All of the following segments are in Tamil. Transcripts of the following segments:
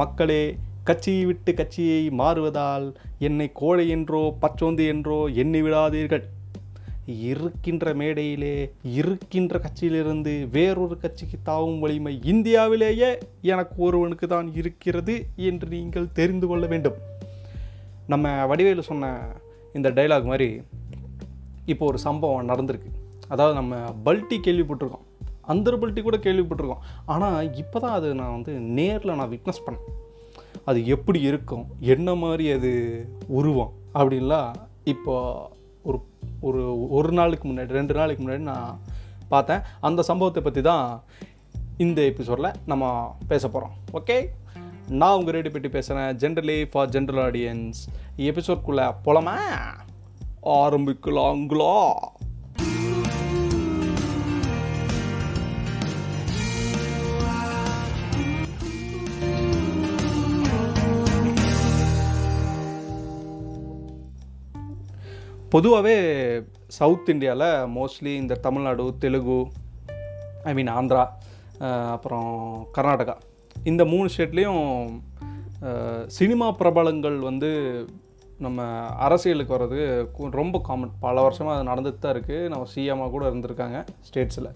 மக்களே கட்சியை விட்டு கட்சியை மாறுவதால் என்னை கோழை என்றோ பச்சோந்தி என்றோ எண்ணி விடாதீர்கள். இருக்கின்ற மேடையிலே இருக்கின்ற கட்சியிலிருந்து வேறொரு கட்சிக்கு தாவும் வலிமை இந்தியாவிலேயே எனக்கு ஒருவனுக்கு தான் இருக்கிறது என்று நீங்கள் தெரிந்து கொள்ள வேண்டும். நம்ம வடிவேலு சொன்ன இந்த டைலாக் மாதிரி இப்போ ஒரு சம்பவம் நடந்திருக்கு. அதாவது நம்ம பல்ட்டி கேள்விப்பட்டிருக்கோம். அந்த பல்ட்டி கூட கேள்விப்பட்டிருக்கோம். ஆனால் இப்போ தான் அது நான் வந்து நேரில் நான் விட்னஸ் பண்ணேன். அது எப்படி இருக்கும்? என்ன மாதிரி அது உருவம்? அப்படின்லாம் இப்போ ஒரு ஒரு ஒரு நாளுக்கு முன்னாடி ரெண்டு நாளைக்கு முன்னாடி நான் பார்த்தேன். அந்த சம்பவத்தை பற்றி தான் இந்த எபிசோடில் நம்ம பேச போகிறோம் ஓகே நான் உங்கள் ரேடியோ பற்றி பேசுகிறேன் ஜென்ரலி ஃபார் ஜென்ரல் ஆடியன்ஸ் எபிசோட்குள்ளே போலாமா? ஆரம்பிக்கலாங்களா? பொதுவாகவே சவுத் இந்தியாவில் மோஸ்ட்லி இந்த தமிழ்நாடு தெலுங்கு ஐ மீன் ஆந்திரா அப்புறம் கர்நாடகா. இந்த மூணு ஸ்டேட்லேயும் சினிமா பிரபலங்கள் வந்து நம்ம அரசியலுக்கு வர்றது கு- ரொம்ப காமன் பல வருஷமாக அது நடந்துட்டு தான் இருக்குது நம்ம சிஎம்மாக கூட இருந்திருக்காங்க ஸ்டேட்ஸில்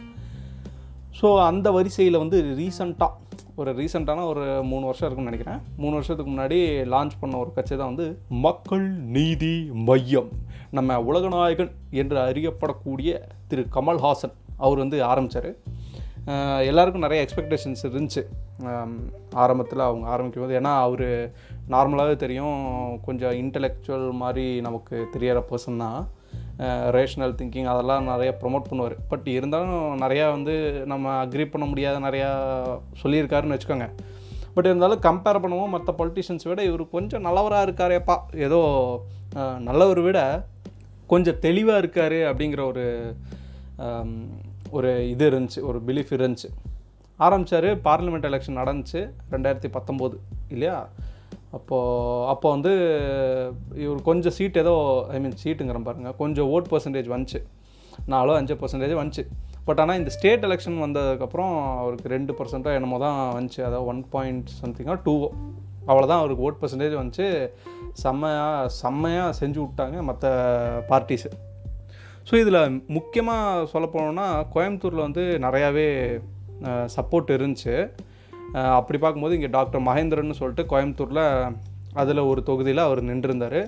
ஸோ அந்த வரிசையில் வந்து ரீசண்டாக ஒரு ரீசண்டான ஒரு மூணு வருஷம் இருக்கும்னு நினைக்கிறேன். மூணு வருஷத்துக்கு முன்னாடி லான்ச் பண்ண ஒரு கட்சி தான் வந்து மக்கள் நீதி மையம். நம்ம உலகநாயகன் என்று அறியப்படக்கூடிய திரு கமல்ஹாசன் அவர் வந்து ஆரம்பித்தார் எல்லாருக்கும் நிறைய எக்ஸ்பெக்டேஷன்ஸ் இருந்துச்சு. ஆரம்பத்தில் அவங்க ஆரம்பிக்கும் போது. ஏன்னா அவர் நார்மலாகவே தெரியும். கொஞ்சம் இன்டலெக்சுவல் மாதிரி நமக்கு தெரியிற பர்சன் தான். ரேஷனல் திங்கிங் அதெல்லாம் நிறைய ப்ரொமோட் பண்ணுவார். பட் இருந்தாலும் நிறையா வந்து நம்ம அக்ரி பண்ண முடியாத நிறையா சொல்லியிருக்காருன்னு வச்சுக்கோங்க. பட் இருந்தாலும் கம்பேர் பண்ணுவோம் மற்ற பொலிட்டிஷியன்ஸ் விட இவர் கொஞ்சம் நல்லவராக இருக்காரேப்பா. ஏதோ நல்லவர் விட கொஞ்சம் தெளிவாக இருக்கார் அப்படிங்கிற ஒரு ஒரு இது இருந்துச்சு ஒரு பிலீஃப் இருந்துச்சு. ஆரம்பித்தார் பார்லிமெண்ட் எலெக்ஷன் நடந்துச்சு ரெண்டாயிரத்தி பத்தொம்போது இல்லையா? அப்போது அப்போ வந்து இவர் கொஞ்சம் சீட் ஏதோ ஐ மீன் சீட்டுங்கிற பாருங்க கொஞ்சம் ஓட் பர்சன்டேஜ் வந்துச்சு. நாலோ அஞ்சு பர்சன்டேஜ் வந்துச்சு. பட் ஆனால் இந்த ஸ்டேட் எலெக்ஷன் வந்ததுக்கப்புறம் அவருக்கு ரெண்டு பர்சன்ட்டோ என்னமோ தான் வந்துச்சு. அதாவது ஒன் பாயிண்ட் சம்திங்காக டூவோ அவ்வளோதான் அவருக்கு ஓட் பர்சன்டேஜ் வந்துச்சு. செம்மையாக செம்மையாக செஞ்சு விட்டாங்க மற்ற பார்ட்டிஸு ஸோ இதில் முக்கியமாக சொல்ல போனோம்னா கோயம்புத்தூரில் வந்து நிறையாவே சப்போர்ட் இருந்துச்சு. அப்படி பார்க்கும்போது இங்கே டாக்டர் மகேந்திரன் சொல்லிட்டு கோயம்புத்தூரில் அதில் ஒரு தொகுதியில் அவர் நின்றுருந்தார்.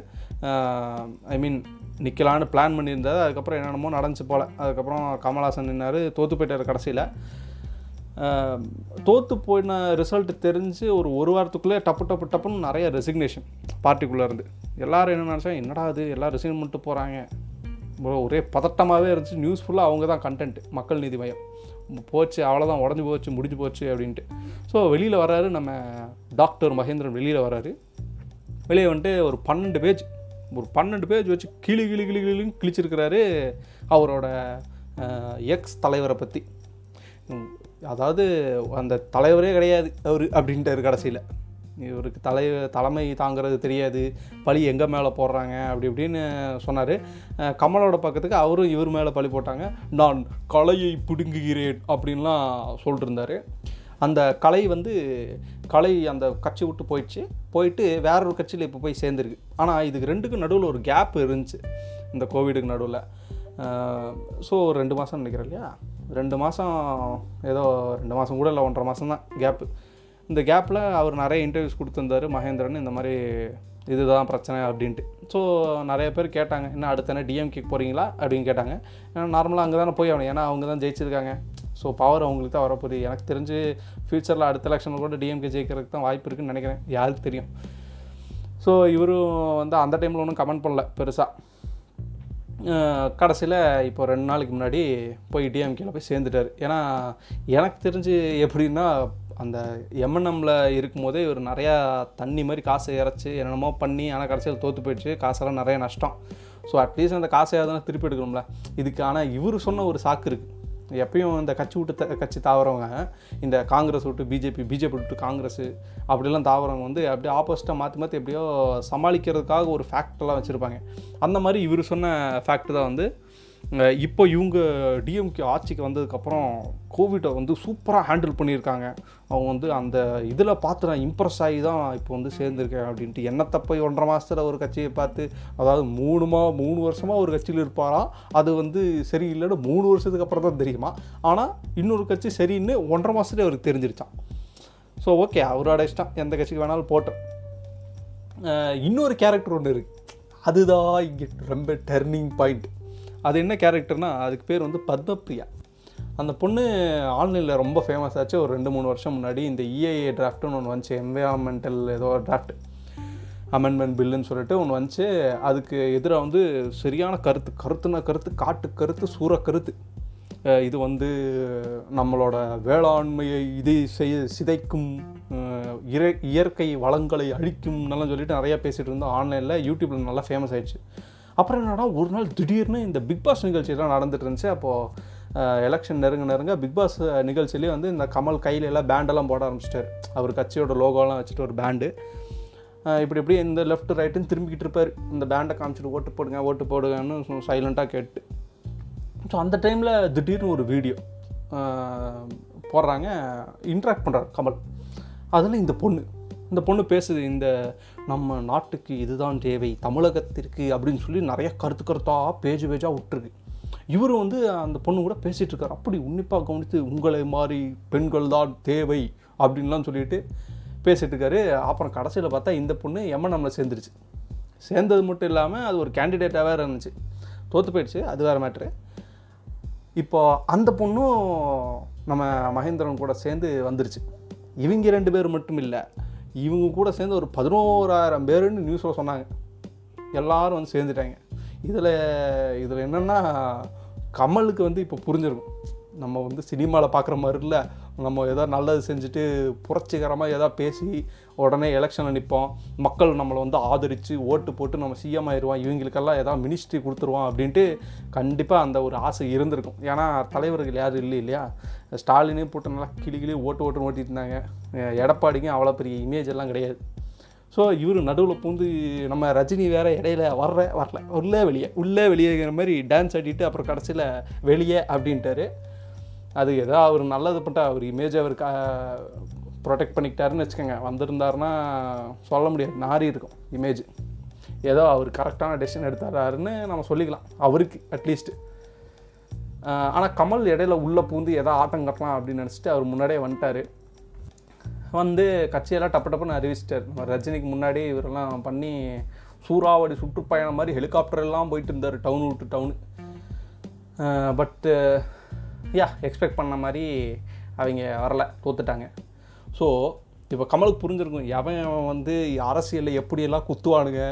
ஐ மீன் நிற்கலான்னு பிளான் பண்ணியிருந்தார். அதுக்கப்புறம் என்னென்னமோ நடந்துச்சு போல். அதுக்கப்புறம் கமல்ஹாசன் நின்னார். தோத்து போயிட்டார் கடைசியில். தோற்று போயின ரிசல்ட் தெரிஞ்சு ஒரு ஒரு வாரத்துக்குள்ளே டப்பு டப்பு டப்புன்னு நிறைய ரெசிக்னேஷன் பார்ட்டிக்குள்ளேருந்து எல்லோரும் எல்லாரும் என்ன நினச்சா என்னடா அது எல்லாம் ரெசிக்ன் பண்ணிட்டு போகிறாங்க ஒரே பதட்டமாகவே இருந்துச்சு. நியூஸ் ஃபுல்லாக அவங்க தான் கண்டென்ட் மக்கள் நீதி மையம். போச்சு அவ்வளோதான் உடஞ்சி போச்சு முடிஞ்சு போச்சு அப்படின்ட்டு. ஸோ வெளியில் வராரு நம்ம டாக்டர் மகேந்திரன் வெளியில் வராரு வெளியே வந்துட்டு ஒரு பன்னெண்டு பேஜ் ஒரு பன்னெண்டு பேஜ் வச்சு கிளி கிளி கிளி கிளின்னு கிழிச்சிருக்கிறாரு அவரோட எக்ஸ் தலைவரை பற்றி அதாவது அந்த தலைவரே கிடையாது அவர் அப்படின்ட்டு கடைசியில். இவருக்கு தலை தலைமை தாங்கிறது தெரியாது. பழி எங்கே மேலே போடுறாங்க? அப்படி இப்படின்னு சொன்னார். கமலோட பக்கத்துக்கு அவரும் இவர் மேலே பழி போட்டாங்க. நான் கலையை பிடுங்குகிறேன் அப்படின்லாம் சொல்லிட்டுருந்தார் அந்த கலை வந்து கலை அந்த கட்சி விட்டு போயிடுச்சு. போயிட்டு வேற ஒரு கட்சியில் இப்போ போய் சேர்ந்துருக்கு. ஆனால் இதுக்கு ரெண்டுக்கும் நடுவில் ஒரு கேப் இருந்துச்சு. இந்த கோவிடுக்கு நடுவில். ஸோ ஒரு ரெண்டு மாதம் நினைக்கிறேன் இல்லையா ரெண்டு மாதம் ஏதோ ரெண்டு மாதம் கூட இல்லை ஒன்றரை மாதம் தான் கேப்பு இந்த கேப்பில் அவர் நிறைய இன்டர்வியூஸ் கொடுத்துருந்தாரு மகேந்திரன் இந்த மாதிரி இதுதான் பிரச்சனை அப்படின்ட்டு. ஸோ நிறைய பேர் கேட்டாங்க என்ன அடுத்த என்ன டிஎம்கேக்கு போகிறீங்களா அப்படின்னு கேட்டாங்க. ஏன்னா நார்மலாக அங்கே தானே போய் ஆகணும் ஏன்னா அவங்க தான் ஜெயிச்சிருக்காங்க. ஸோ பவர் அவங்களுக்கு தான் வரப்போகுது. எனக்கு தெரிஞ்சு ஃப்யூச்சரில் அடுத்த எலெக்ஷனில் கூட டிஎம்கே ஜெயிக்கிறதுக்கு தான் வாய்ப்பு இருக்குன்னு நினைக்கிறேன். யாருக்கு தெரியும்? ஸோ இவரும் வந்து அந்த டைமில் ஒன்றும் கமெண்ட் பண்ணல பெருசாக கடைசியில் இப்போ ரெண்டு நாளைக்கு முன்னாடி போய் டிஎம்கேல போய் சேர்ந்துட்டார். ஏன்னா எனக்கு தெரிஞ்சு எப்படின்னா அந்த எம்என்எம்மில் இருக்கும்போதே இவர் நிறையா தண்ணி மாதிரி காசை இறச்சி என்னென்னமோ பண்ணி ஆனால் கடைசியில் தோற்று போயிடுச்சு. காசெல்லாம் நிறைய நஷ்டம். ஸோ அட்லீஸ்ட் அந்த காசையாவது திருப்பி எடுக்கணும்ல. இதுக்கு ஆனால் இவர் சொன்ன ஒரு சாக்கு இருக்குது எப்பயும் இந்த கட்சி விட்டு த- கட்சி தாவறவங்க இந்த காங்கிரஸ் விட்டு பிஜேபி பிஜேபி விட்டு காங்கிரஸ் அப்படிலாம் தாவறவங்க வந்து அப்படியே ஆப்போசிட்டாக மாற்றி மாற்றி எப்படியோ சமாளிக்கிறதுக்காக ஒரு ஃபேக்டெல்லாம் வச்சுருப்பாங்க. அந்த மாதிரி இவர் சொன்ன ஃபேக்ட் தான் வந்து இப்போ இவங்க டிஎம்கே ஆட்சிக்கு வந்ததுக்கப்புறம் கோவிட்டை வந்து சூப்பராக ஹேண்டில் பண்ணியிருக்காங்க. அவங்க வந்து அந்த இதில் பார்த்து நான் இம்ப்ரெஸ் ஆகி தான் இப்போ வந்து சேர்ந்துருக்கேன் அப்படின்ட்டு. என்னத்தை போய் ஒன்றரை மாதத்தில் ஒரு கட்சியை பார்த்து அதாவது மூணு மா மூணு வருஷமாக ஒரு கட்சியில் இருப்பாராம் அது வந்து சரியில்லைன்னு மூணு வருஷத்துக்கு அப்புறம் தான் தெரியுமா? ஆனால் இன்னொரு கட்சி சரின்னு ஒன்றரை மாதத்துலேயே அவருக்கு தெரிஞ்சிருச்சான் ஸோ ஓகே அவரோட இஷ்டம். எந்த கட்சிக்கு வேணாலும் போட்டேன் இன்னொரு கேரக்டர் ஒன்று இருக்குது அதுதான் இங்கே ரொம்ப டர்னிங் பாயிண்ட் அது என்ன கேரக்டர்னா அதுக்கு பேர் வந்து பத்மப்ரியா. அந்த பொண்ணு ஆன்லைனில் ரொம்ப ஃபேமஸ் ஆச்சு. ஒரு ரெண்டு மூணு வருஷம் முன்னாடி இந்த இஏஏ டிராஃப்ட்டுன்னு ஒன்று வந்துச்சு. என்வயான்மெண்டல் ஏதோ டிராஃப்ட் அமெண்ட்மெண்ட் பில்லுன்னு சொல்லிட்டு ஒன்று வந்துச்சு. அதுக்கு எதிராக வந்து சரியான கருத்து கருத்துன கருத்து காட்டு கருத்து சூற கருத்து. இது வந்து நம்மளோட வேளாண்மையை இது செய்ய சிதைக்கும் இறை இயற்கை வளங்களை அழிக்கும்னெல்லாம் சொல்லிட்டு நிறையா பேசிகிட்டு இருந்தோம். ஆன்லைனில் யூடியூப்பில் நல்லா ஃபேமஸ் ஆயிடுச்சு. அப்புறம் என்னடா ஒரு நாள் திடீர்னு இந்த பிக் பாஸ் நிகழ்ச்சியெல்லாம் நடந்துட்டு இருந்துச்சு. அப்போது எலெக்ஷன் நெருங்க நெருங்க பிக் பாஸ் நிகழ்ச்சியிலேயே வந்து இந்த கமல் கையில எல்லாம் பேண்டெல்லாம் போட ஆரம்பிச்சிட்டார். அவர் கட்சியோட லோகோலாம் வச்சுட்டு ஒரு பேண்டு இப்படி இப்படி இந்த லெஃப்ட் ரைட்டுன்னு திரும்பிக்கிட்டு இருப்பார். இந்த பேண்டை காமிச்சிட்டு ஓட்டு போடுங்க ஓட்டு போடுங்கன்னு சைலண்ட்டாக கேட்டு. ஸோ அந்த டைமில் திடீர்னு ஒரு வீடியோ போடுறாங்க இன்ட்ராக்ட் பண்ணுறாரு கமல் அதில் இந்த பொண்ணு. இந்த பொண்ணு பேசுது இந்த நம்ம நாட்டுக்கு இதுதான் தேவை தமிழகத்திற்கு அப்படின்னு சொல்லி நிறைய கருத்து கருத்தாக பேஜ் பேஜாக விட்டுருக்கு. இவர் வந்து அந்த பொண்ணு கூட பேசிகிட்டு இருக்கார். அப்படி உன்னிப்பாக கவனித்து உங்களை மாதிரி பெண்கள் தான் தேவை அப்படின்லாம் சொல்லிட்டு பேசிகிட்டு இருக்காரு. அப்புறம் கடைசியில் பார்த்தா இந்த பொண்ணு எம்என்எம்மில் சேர்ந்துருச்சு. சேர்ந்தது மட்டும் இல்லாமல் அது ஒரு கேண்டிடேட்டாக வேறு இருந்துச்சு. தோற்று போயிடுச்சு. அது வேறு மேட்ரு இப்போ அந்த பொண்ணும் நம்ம மகேந்திரன் கூட சேர்ந்து வந்துருச்சு. இவங்க ரெண்டு பேர் மட்டும் இல்லை. இவங்க கூட சேர்ந்து ஒரு பதினோராயிரம் பேருன்னு நியூஸில் சொன்னாங்க. எல்லோரும் வந்து சேர்ந்துட்டாங்க. இதில் இதில் என்னென்னா கமலுக்கு வந்து இப்போ புரிஞ்சிருக்கும். நம்ம வந்து சினிமாவில் பார்க்குற மாதிரி இல்லை. நம்ம ஏதோ நல்லது செஞ்சுட்டு புரட்சிகரமாக ஏதோ பேசி உடனே எலெக்ஷனில் நிற்போம் மக்கள் நம்மளை வந்து ஆதரித்து ஓட்டு போட்டு நம்ம சிஎம் ஆயிடுவோம் இவங்களுக்கெல்லாம் ஏதாவது மினிஸ்ட்ரி கொடுத்துருவோம் அப்படின்ட்டு கண்டிப்பாக அந்த ஒரு ஆசை இருந்திருக்கும். ஏன்னா தலைவர்கள் யாரும் இல்லை இல்லையா? ஸ்டாலினே போட்டு நல்லா கிளி கிளி ஓட்டு ஓட்டுன்னு ஓட்டிட்டு இருந்தாங்க. எடப்பாடிக்கும் அவ்வளோ பெரிய இமேஜ் எல்லாம் கிடையாது. ஸோ இவர் நடுவில் பூந்து நம்ம ரஜினி வேற இடையில வர்ற வரல. உள்ளே வெளியே உள்ளே வெளியேங்கிற மாதிரி டான்ஸ் ஆடிட்டு அப்புறம் கடைசியில் வெளியே அப்படின்ட்டாரு. அது ஏதோ அவர் நல்லது பண்ணிட்டு அவர் இமேஜ் அவர் ப்ரொடெக்ட் பண்ணிக்கிட்டாருன்னு வச்சுக்கோங்க. வந்திருந்தாருன்னா சொல்ல முடியாது. நாரி இருக்கும் இமேஜ் ஏதோ அவர் கரெக்டான டெசிஷன் எடுத்தாராருன்னு நம்ம சொல்லிக்கலாம். அவருக்கு அட்லீஸ்ட் ஆனால் கமல் இடையில உள்ளே பூந்து எதோ ஆட்டம் கட்டலாம் அப்படின்னு நினச்சிட்டு அவர் முன்னாடியே வந்துட்டார். வந்து கட்சியெல்லாம் டப்பு டப்புன்னு அறிவிச்சிட்டார். ரஜினிக்கு முன்னாடி இவரெல்லாம் பண்ணி சூறாவடி சுற்றுப்பயணம் மாதிரி ஹெலிகாப்டர் எல்லாம் போயிட்டு இருந்தார். டவுன் விட்டு டவுனு பட்டு யா எக்ஸ்பெக்ட் பண்ண மாதிரி அவங்க வரலை தோத்துட்டாங்க. ஸோ இப்போ கமலுக்கு புரிஞ்சிருக்கும் எவன் வந்து அரசியலில் எப்படியெல்லாம் குத்துவானுங்க?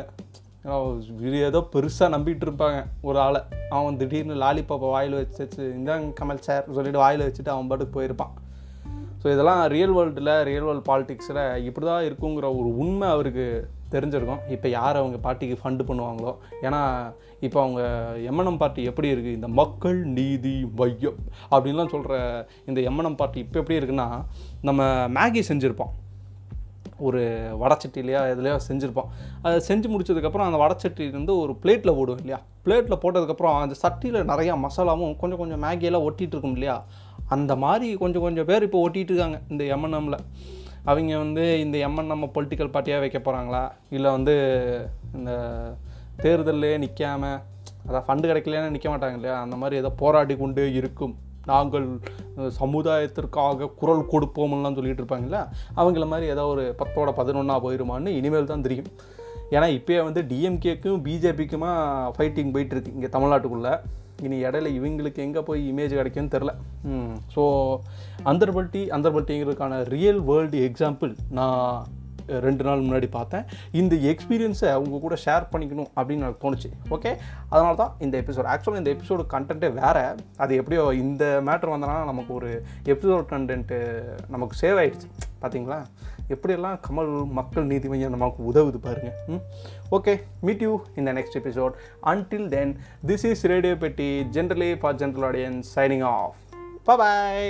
இது ஏதோ பெருசாக நம்பிட்டு இருப்பாங்க ஒரு ஆளை. அவன் திடீர்னு லாலிபாப்பை வாயில் வச்சு வச்சு இந்தாங்க கமல் சார் சொல்லிட்டு வாயில் வச்சுட்டு அவன் பாட்டுக்கு போயிருப்பான். ஸோ இதெல்லாம் ரியல் வேர்ல்டில் ரியல் வேர்ல்டு பாலிட்டிக்ஸில் இப்படி தான் இருக்குங்கிற ஒரு உண்மை அவருக்கு தெரிஞ்சிருக்கும். இப்போ யார் அவங்க பார்ட்டிக்கு ஃபண்டு பண்ணுவாங்களோ? ஏன்னா இப்போ அவங்க எம்என்எம் பார்ட்டி எப்படி இருக்குது இந்த மக்கள் நீதி மையம் அப்படின்லாம் சொல்கிற இந்த எம்என்எம் பார்ட்டி இப்போ எப்படி இருக்குன்னா நம்ம மேகி செஞ்சுருப்போம் ஒரு வடச்சட்டிலையோ எதுலையோ செஞ்சுருப்போம் அதை செஞ்சு முடிச்சதுக்கப்புறம் அந்த வடச்சட்டிலேருந்து ஒரு பிளேட்டில் போடுவோம் இல்லையா? பிளேட்டில் போட்டதுக்கப்புறம் அந்த சட்டியில் நிறையா மசாலாவும் கொஞ்சம் கொஞ்சம் மேகியெல்லாம் ஒட்டிகிட்டு இருக்கும் இல்லையா? அந்த மாதிரி கொஞ்சம் கொஞ்சம் பேர் இப்போ ஒட்டிகிட்டு இருக்காங்க இந்த எம்என்எம்மில் அவங்க வந்து இந்த எம்என் நம்ம பொலிட்டிக்கல் பார்ட்டியாக வைக்க போகிறாங்களா இல்லை வந்து இந்த தேர்தல்லையே நிற்காமல் அதான் ஃபண்டு கிடைக்கலன்னு நிற்க மாட்டாங்க இல்லையா? அந்த மாதிரி ஏதோ போராடி கொண்டே இருக்கும். நாங்கள் சமுதாயத்திற்காக குரல் கொடுப்போம்லாம் சொல்லிட்டு இருப்பாங்கல்ல அவங்கள மாதிரி ஏதோ ஒரு பத்தோட பதினொன்றா போயிருமான்னு இனிமேல் தான் தெரியும். ஏன்னா இப்போயே வந்து டிஎம்கேக்கும் பிஜேபிக்குமா ஃபைட்டிங் போயிட்டுருக்கு இங்கே தமிழ்நாட்டுக்குள்ளே. இனி இடையில இவங்களுக்கு எங்கே போய் இமேஜ் கிடைக்கும்னு தெரில ஸோ அந்தர்பட்டி அந்தர்பட்டிங்கிறதுக்கான ரியல் வேர்ல்டு எக்ஸாம்பிள் நான் ரெண்டு நாள் முன்னாடி பார்த்தேன். இந்த எக்ஸ்பீரியன்ஸை உங்கள் கூட ஷேர் பண்ணிக்கணும் அப்படின்னு எனக்கு தோணுச்சு. ஓகே அதனால தான் இந்த எபிசோட் ஆக்சுவலாக இந்த எபிசோடு கண்டென்ட்டே வேறு. அது எப்படியோ இந்த மேட்ரு வந்தனா நமக்கு ஒரு எபிசோட் கண்டென்ட்டு நமக்கு சேவ் ஆகிடுச்சு பார்த்தீங்களா எப்படியெல்லாம் கமல் மக்கள் நீதி மையம் நமக்கு உதவுது பாருங்கள் ம்? ஓகே மீட் யூ இந்த next episode until then this is radio Petti generally for general audience signing off bye